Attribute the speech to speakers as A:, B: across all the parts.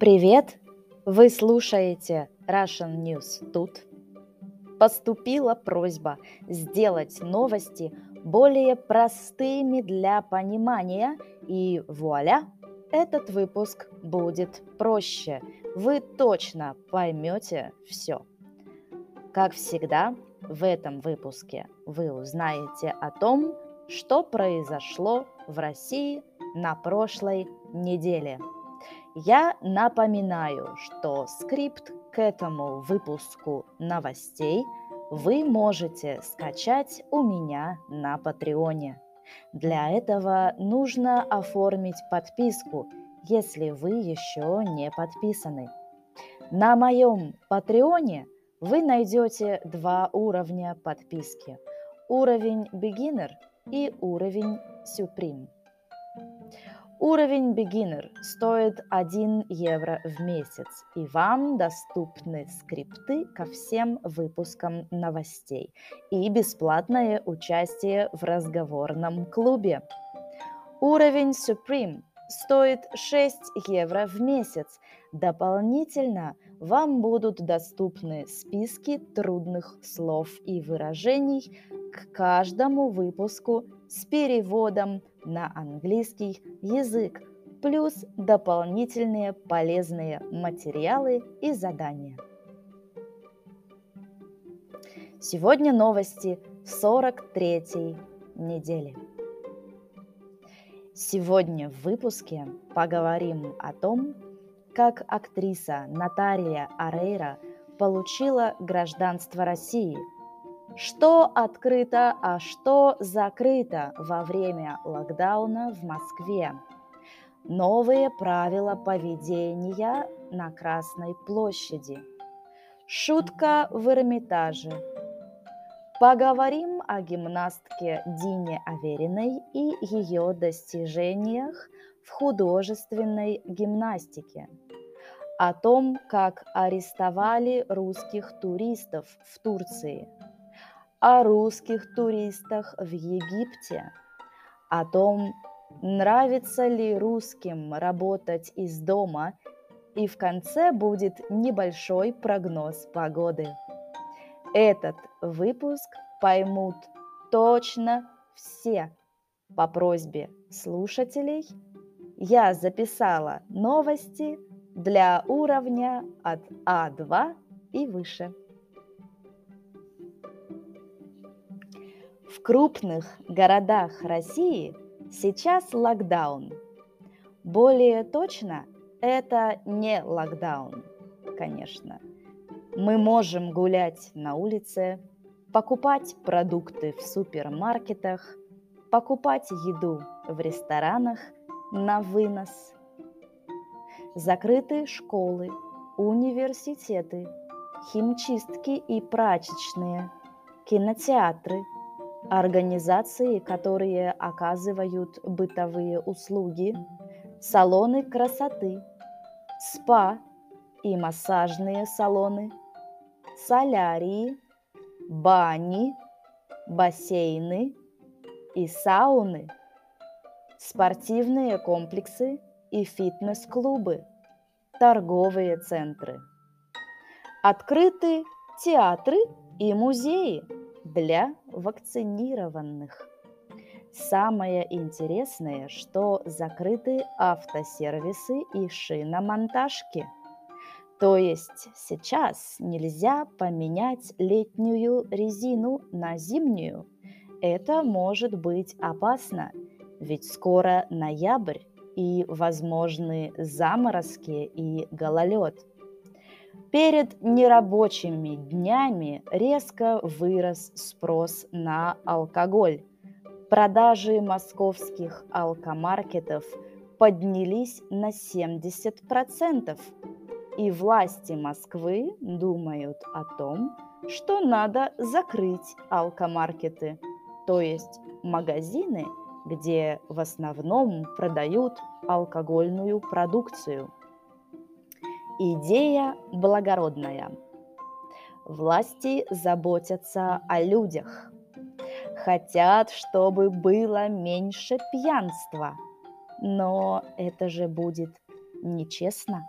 A: Привет! Вы слушаете Russian News тут. Поступила просьба сделать новости более простыми для понимания, и вуаля, этот выпуск будет проще. Вы точно поймете все. Как всегда, в этом выпуске вы узнаете о том, что произошло в России на прошлой неделе – я напоминаю, что скрипт к этому выпуску новостей вы можете скачать у меня на Патреоне. Для этого нужно оформить подписку, если вы еще не подписаны. На моем Патреоне вы найдете два уровня подписки. Уровень Beginner и уровень Supreme. Уровень Beginner стоит 1 евро в месяц, и вам доступны скрипты ко всем выпускам новостей и бесплатное участие в разговорном клубе. Уровень Supreme стоит 6 евро в месяц. Дополнительно вам будут доступны списки трудных слов и выражений к каждому выпуску с переводом на английский язык, плюс дополнительные полезные материалы и задания. Сегодня новости 43 недели. Сегодня в выпуске поговорим о том, как актриса Наталья Арейра получила гражданство России – что открыто, а что закрыто во время локдауна в Москве. Новые правила поведения на Красной площади. Шутка в Эрмитаже. Поговорим о гимнастке Дине Авериной и ее достижениях в художественной гимнастике. О том, как арестовали русских туристов в Турции – о русских туристах в Египте, о том, нравится ли русским работать из дома, и в конце будет небольшой прогноз погоды. Этот выпуск поймут точно все. По просьбе слушателей я записала новости для уровня от А2 и выше. В крупных городах России сейчас локдаун. Более точно, это не локдаун, конечно. Мы можем гулять на улице, покупать продукты в супермаркетах, покупать еду в ресторанах на вынос. Закрыты школы, университеты, химчистки и прачечные, кинотеатры – организации, которые оказывают бытовые услуги, салоны красоты, спа и массажные салоны, солярии, бани, бассейны и сауны, спортивные комплексы и фитнес-клубы, торговые центры. Открыты театры и музеи – для вакцинированных. Самое интересное, что закрыты автосервисы и шиномонтажки. То есть сейчас нельзя поменять летнюю резину на зимнюю. Это может быть опасно, ведь скоро ноябрь и возможны заморозки и гололед – Перед нерабочими днями резко вырос спрос на алкоголь. Продажи московских алкомаркетов поднялись на 70%. И власти Москвы думают о том, что надо закрыть алкомаркеты, то есть магазины, где в основном продают алкогольную продукцию – Идея благородная. Власти заботятся о людях. Хотят, чтобы было меньше пьянства. Но это же будет нечестно.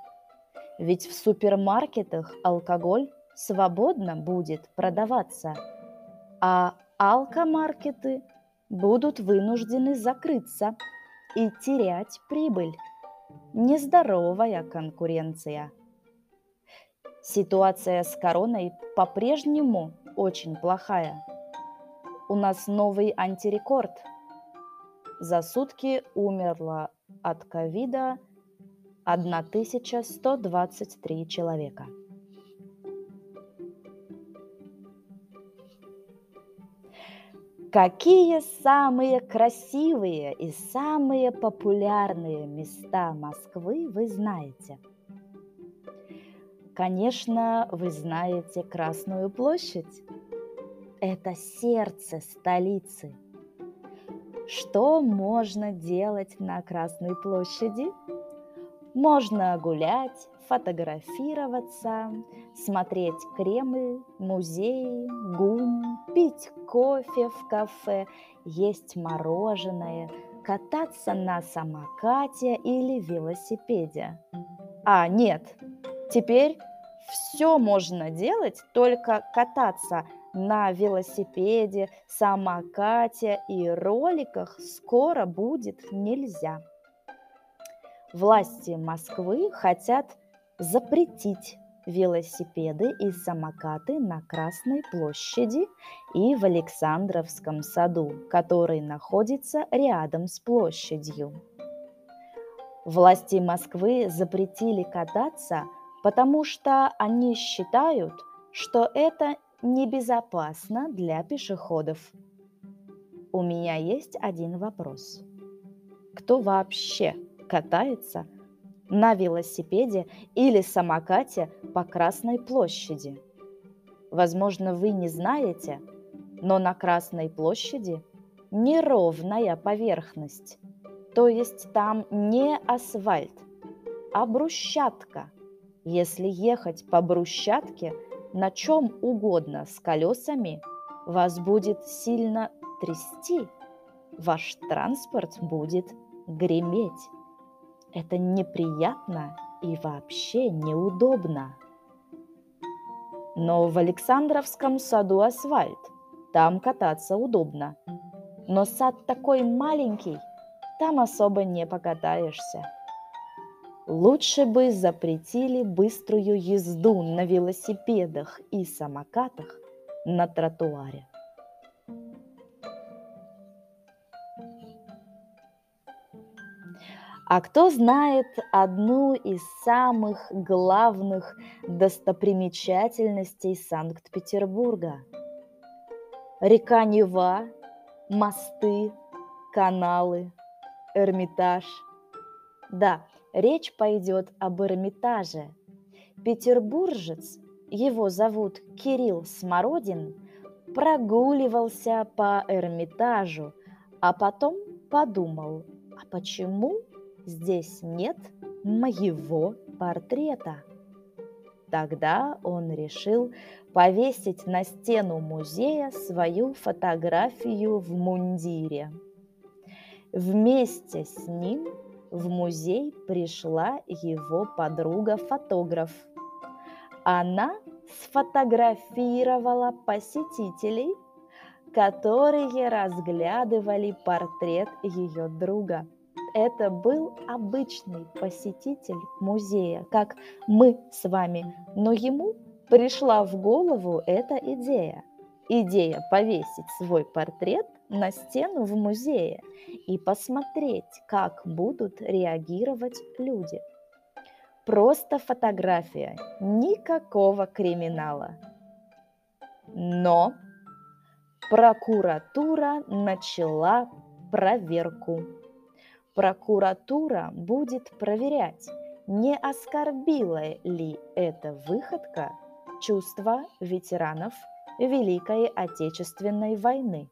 A: Ведь в супермаркетах алкоголь свободно будет продаваться, а алкомаркеты будут вынуждены закрыться и терять прибыль. Нездоровая конкуренция. Ситуация с короной по-прежнему очень плохая. У нас новый антирекорд. За сутки умерло от ковида 1123 человека. Какие самые красивые и самые популярные места Москвы вы знаете? Конечно, вы знаете Красную площадь. Это сердце столицы. Что можно делать на Красной площади? Можно гулять, фотографироваться, смотреть Кремль, музеи, ГУМ, пить кофе в кафе, есть мороженое, кататься на самокате или велосипеде. А, нет, теперь все можно делать, только кататься на велосипеде, самокате и роликах скоро будет нельзя. Власти Москвы хотят запретить велосипеды и самокаты на Красной площади и в Александровском саду, который находится рядом с площадью. Власти Москвы запретили кататься, потому что они считают, что это небезопасно для пешеходов. У меня есть один вопрос. Кто вообще катается на велосипеде или самокате по Красной площади. Возможно, вы не знаете, но на Красной площади неровная поверхность, то есть там не асфальт, а брусчатка. Если ехать по брусчатке на чем угодно с колесами, вас будет сильно трясти, ваш транспорт будет греметь. Это неприятно и вообще неудобно. Но в Александровском саду асфальт. Там кататься удобно. Но сад такой маленький, там особо не покатаешься. Лучше бы запретили быструю езду на велосипедах и самокатах на тротуаре. А кто знает одну из самых главных достопримечательностей Санкт-Петербурга? Река Нева, мосты, каналы, Эрмитаж. Да, речь пойдет об Эрмитаже. Петербуржец, его зовут Кирилл Смородин, прогуливался по Эрмитажу, а потом подумал, а почему здесь нет моего портрета. Тогда он решил повесить на стену музея свою фотографию в мундире. Вместе с ним в музей пришла его подруга-фотограф. Она сфотографировала посетителей, которые разглядывали портрет ее друга – это был обычный посетитель музея, как мы с вами, но ему пришла в голову эта идея. Идея повесить свой портрет на стену в музее и посмотреть, как будут реагировать люди. Просто фотография, никакого криминала. Но прокуратура начала проверку прокуратура будет проверять, не оскорбила ли эта выходка чувства ветеранов Великой Отечественной войны.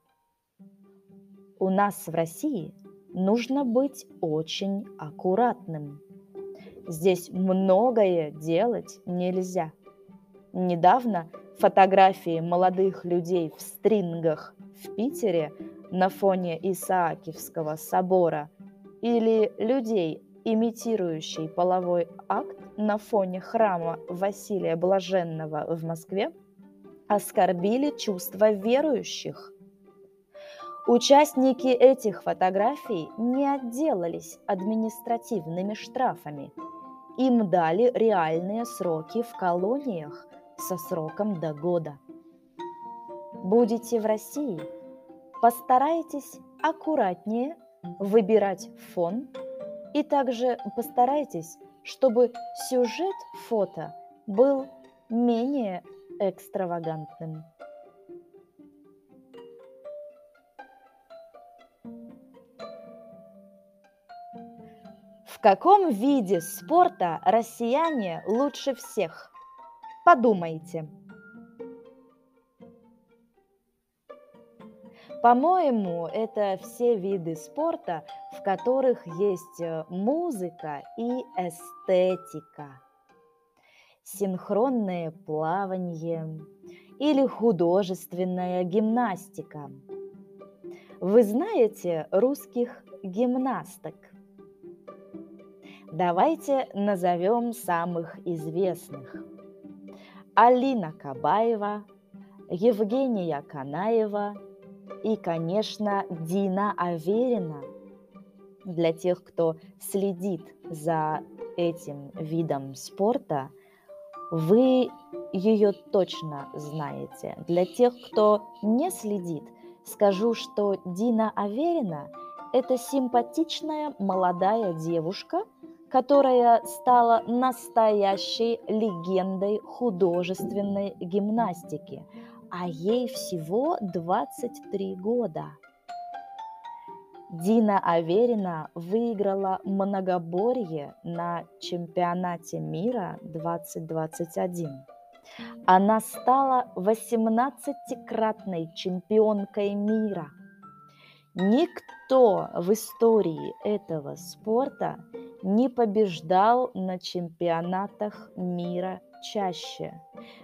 A: У нас в России нужно быть очень аккуратным. Здесь многое делать нельзя. Недавно фотографии молодых людей в стрингах в Питере на фоне Исаакиевского собора – или людей имитирующий половой акт на фоне храма Василия Блаженного в Москве, оскорбили чувства верующих. Участники этих фотографий не отделались административными штрафами. Им дали реальные сроки в колониях со сроком до года. Будете в России, постарайтесь аккуратнее выбирать фон и также постарайтесь, чтобы сюжет фото был менее экстравагантным. В каком виде спорта россияне лучше всех? Подумайте. По-моему, это все виды спорта, в которых есть э, музыка и эстетика. Синхронное плавание или художественная гимнастика. Вы знаете русских гимнасток? Давайте назовем самых известных. Алина Кабаева, Евгения Канаева – и, конечно, Дина Аверина. Для тех, кто следит за этим видом спорта, вы ее точно знаете. Для тех, кто не следит, скажу, что Дина Аверина – это симпатичная молодая девушка, которая стала настоящей легендой художественной гимнастики – а ей всего 23 года. Дина Аверина выиграла многоборье на чемпионате мира 2021. Она стала 18-кратной чемпионкой мира. Никто в истории этого спорта не побеждал на чемпионатах мира чаще.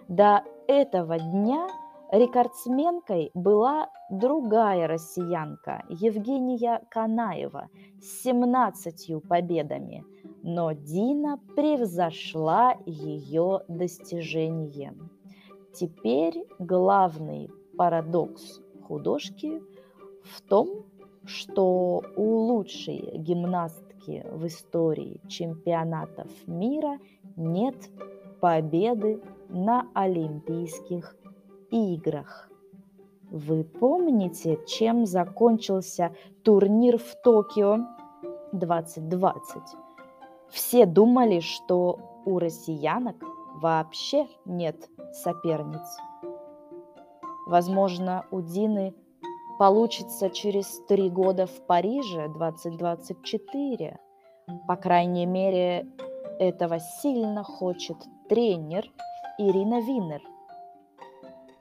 A: До этого дня – Рекордсменкой была другая россиянка, Евгения Канаева, с 17 победами, но Дина превзошла ее достижение. Теперь главный парадокс художки в том, что у лучшей гимнастки в истории чемпионатов мира нет победы на Олимпийских играх. Вы помните, чем закончился турнир в Токио 2020? Все думали, что у россиянок вообще нет соперниц. Возможно, у Дины получится через три года в Париже 2024. По крайней мере, этого сильно хочет тренер Ирина Винер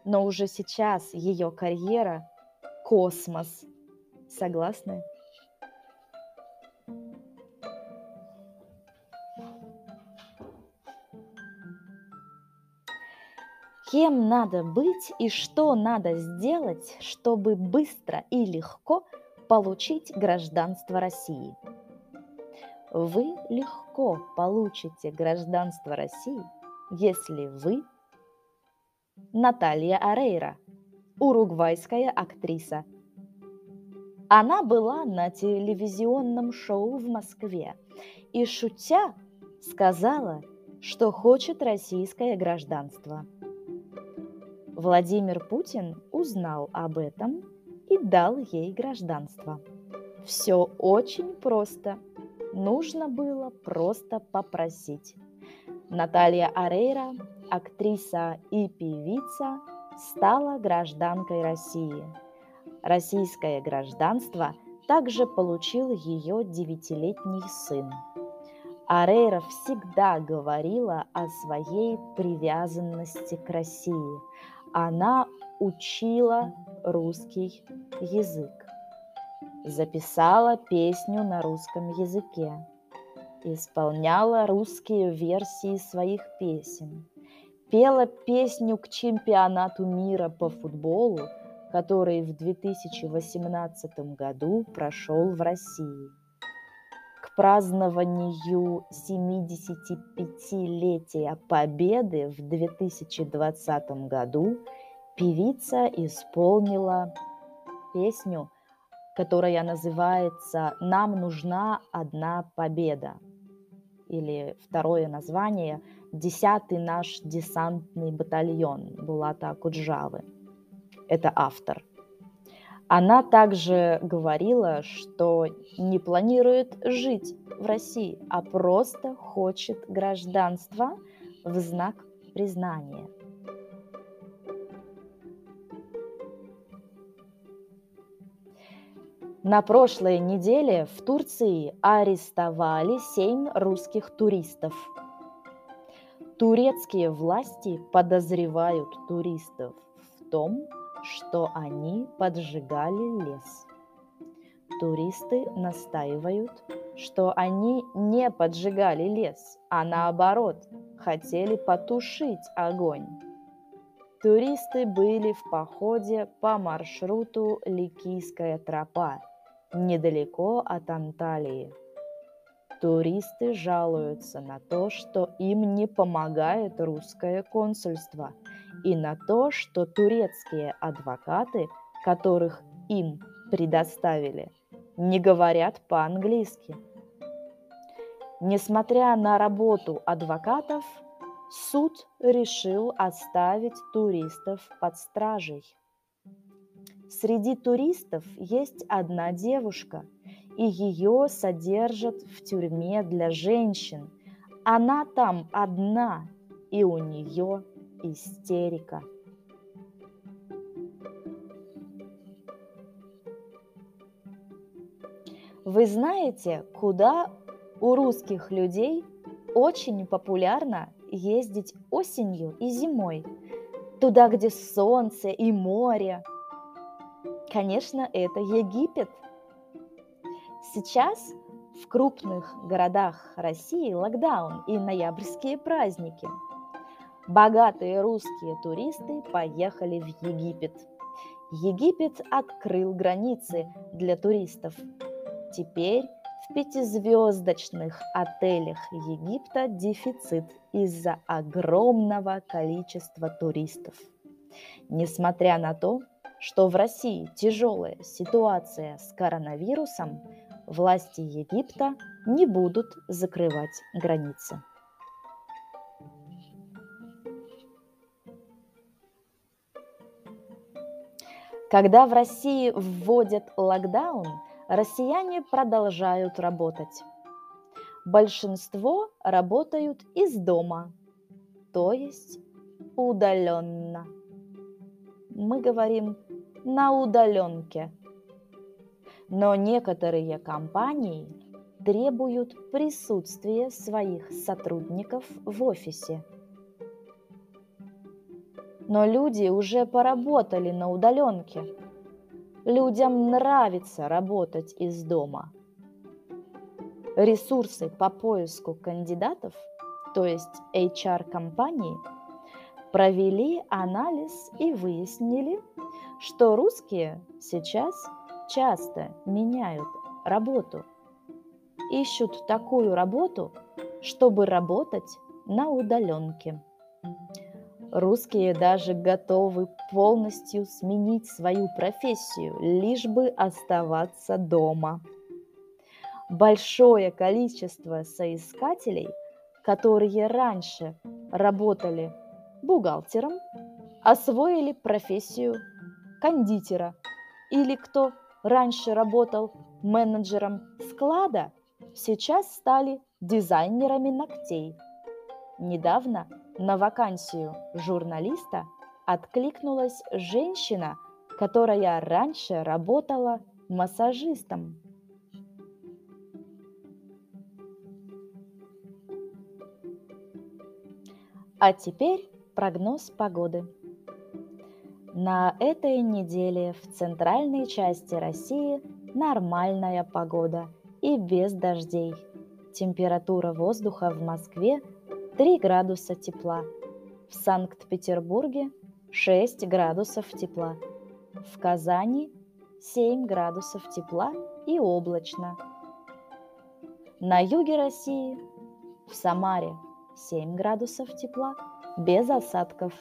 A: но уже сейчас ее карьера – космос. Согласны? Кем надо быть и что надо сделать, чтобы быстро и легко получить гражданство России? Вы легко получите гражданство России, если вы Наталья Арейра, уругвайская актриса. Она была на телевизионном шоу в Москве и, шутя, сказала, что хочет российское гражданство. Владимир Путин узнал об этом и дал ей гражданство. Все очень просто. Нужно было просто попросить. Наталья Арейра актриса и певица, стала гражданкой России. Российское гражданство также получил ее девятилетний сын. Арейра всегда говорила о своей привязанности к России. Она учила русский язык, записала песню на русском языке, исполняла русские версии своих песен, пела песню к чемпионату мира по футболу, который в 2018 году прошел в России. К празднованию 75-летия Победы в 2020 году певица исполнила песню, которая называется «Нам нужна одна победа» или второе название «Десятый наш десантный батальон» Булата Куджавы. Это автор. Она также говорила, что не планирует жить в России, а просто хочет гражданства в знак признания – На прошлой неделе в Турции арестовали семь русских туристов. Турецкие власти подозревают туристов в том, что они поджигали лес. Туристы настаивают, что они не поджигали лес, а наоборот, хотели потушить огонь. Туристы были в походе по маршруту Ликийская тропа – недалеко от Анталии. Туристы жалуются на то, что им не помогает русское консульство, и на то, что турецкие адвокаты, которых им предоставили, не говорят по-английски. Несмотря на работу адвокатов, суд решил оставить туристов под стражей. Среди туристов есть одна девушка, и ее содержат в тюрьме для женщин. Она там одна, и у нее истерика. Вы знаете, куда у русских людей очень популярно ездить осенью и зимой? Туда, где солнце и море, Конечно, это Египет. Сейчас в крупных городах России локдаун и ноябрьские праздники. Богатые русские туристы поехали в Египет. Египет открыл границы для туристов. Теперь в пятизвездочных отелях Египта дефицит из-за огромного количества туристов. Несмотря на то, что в России тяжелая ситуация с коронавирусом, власти Египта не будут закрывать границы. Когда в России вводят локдаун, россияне продолжают работать. Большинство работают из дома, то есть удаленно. Мы говорим на удаленке. Но некоторые компании требуют присутствия своих сотрудников в офисе. Но люди уже поработали на удаленке. Людям нравится работать из дома. Ресурсы по поиску кандидатов, то есть HR-компании, провели анализ и выяснили, что русские сейчас часто меняют работу. Ищут такую работу, чтобы работать на удаленке. Русские даже готовы полностью сменить свою профессию, лишь бы оставаться дома. Большое количество соискателей, которые раньше работали бухгалтером, освоили профессию кондитера или кто раньше работал менеджером склада, сейчас стали дизайнерами ногтей. Недавно на вакансию журналиста откликнулась женщина, которая раньше работала массажистом. А теперь прогноз погоды. На этой неделе в центральной части России нормальная погода и без дождей. Температура воздуха в Москве 3 градуса тепла. В Санкт-Петербурге 6 градусов тепла. В Казани 7 градусов тепла и облачно. На юге России, в Самаре 7 градусов тепла, без осадков.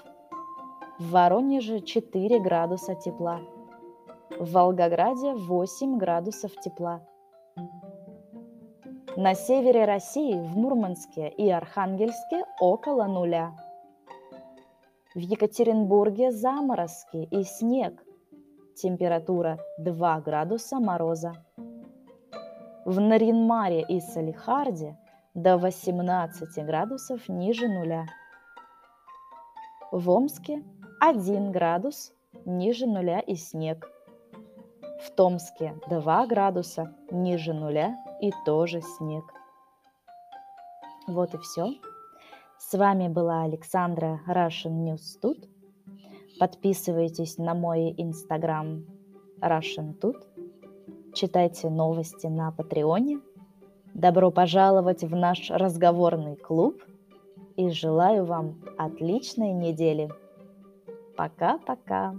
A: В Воронеже 4 градуса тепла. В Волгограде 8 градусов тепла. На севере России, в Мурманске и Архангельске около нуля. В Екатеринбурге заморозки и снег. Температура 2 градуса мороза. В Наринмаре и Салихарде до 18 градусов ниже нуля. В Омске 1 градус ниже нуля и снег. В Томске 2 градуса ниже нуля и тоже снег. Вот и все. С вами была Александра Russian News Тут. Подписывайтесь на мой инстаграм Russian Тут. Читайте новости на Патреоне. Добро пожаловать в наш разговорный клуб. И желаю вам отличной недели. Пока-пока.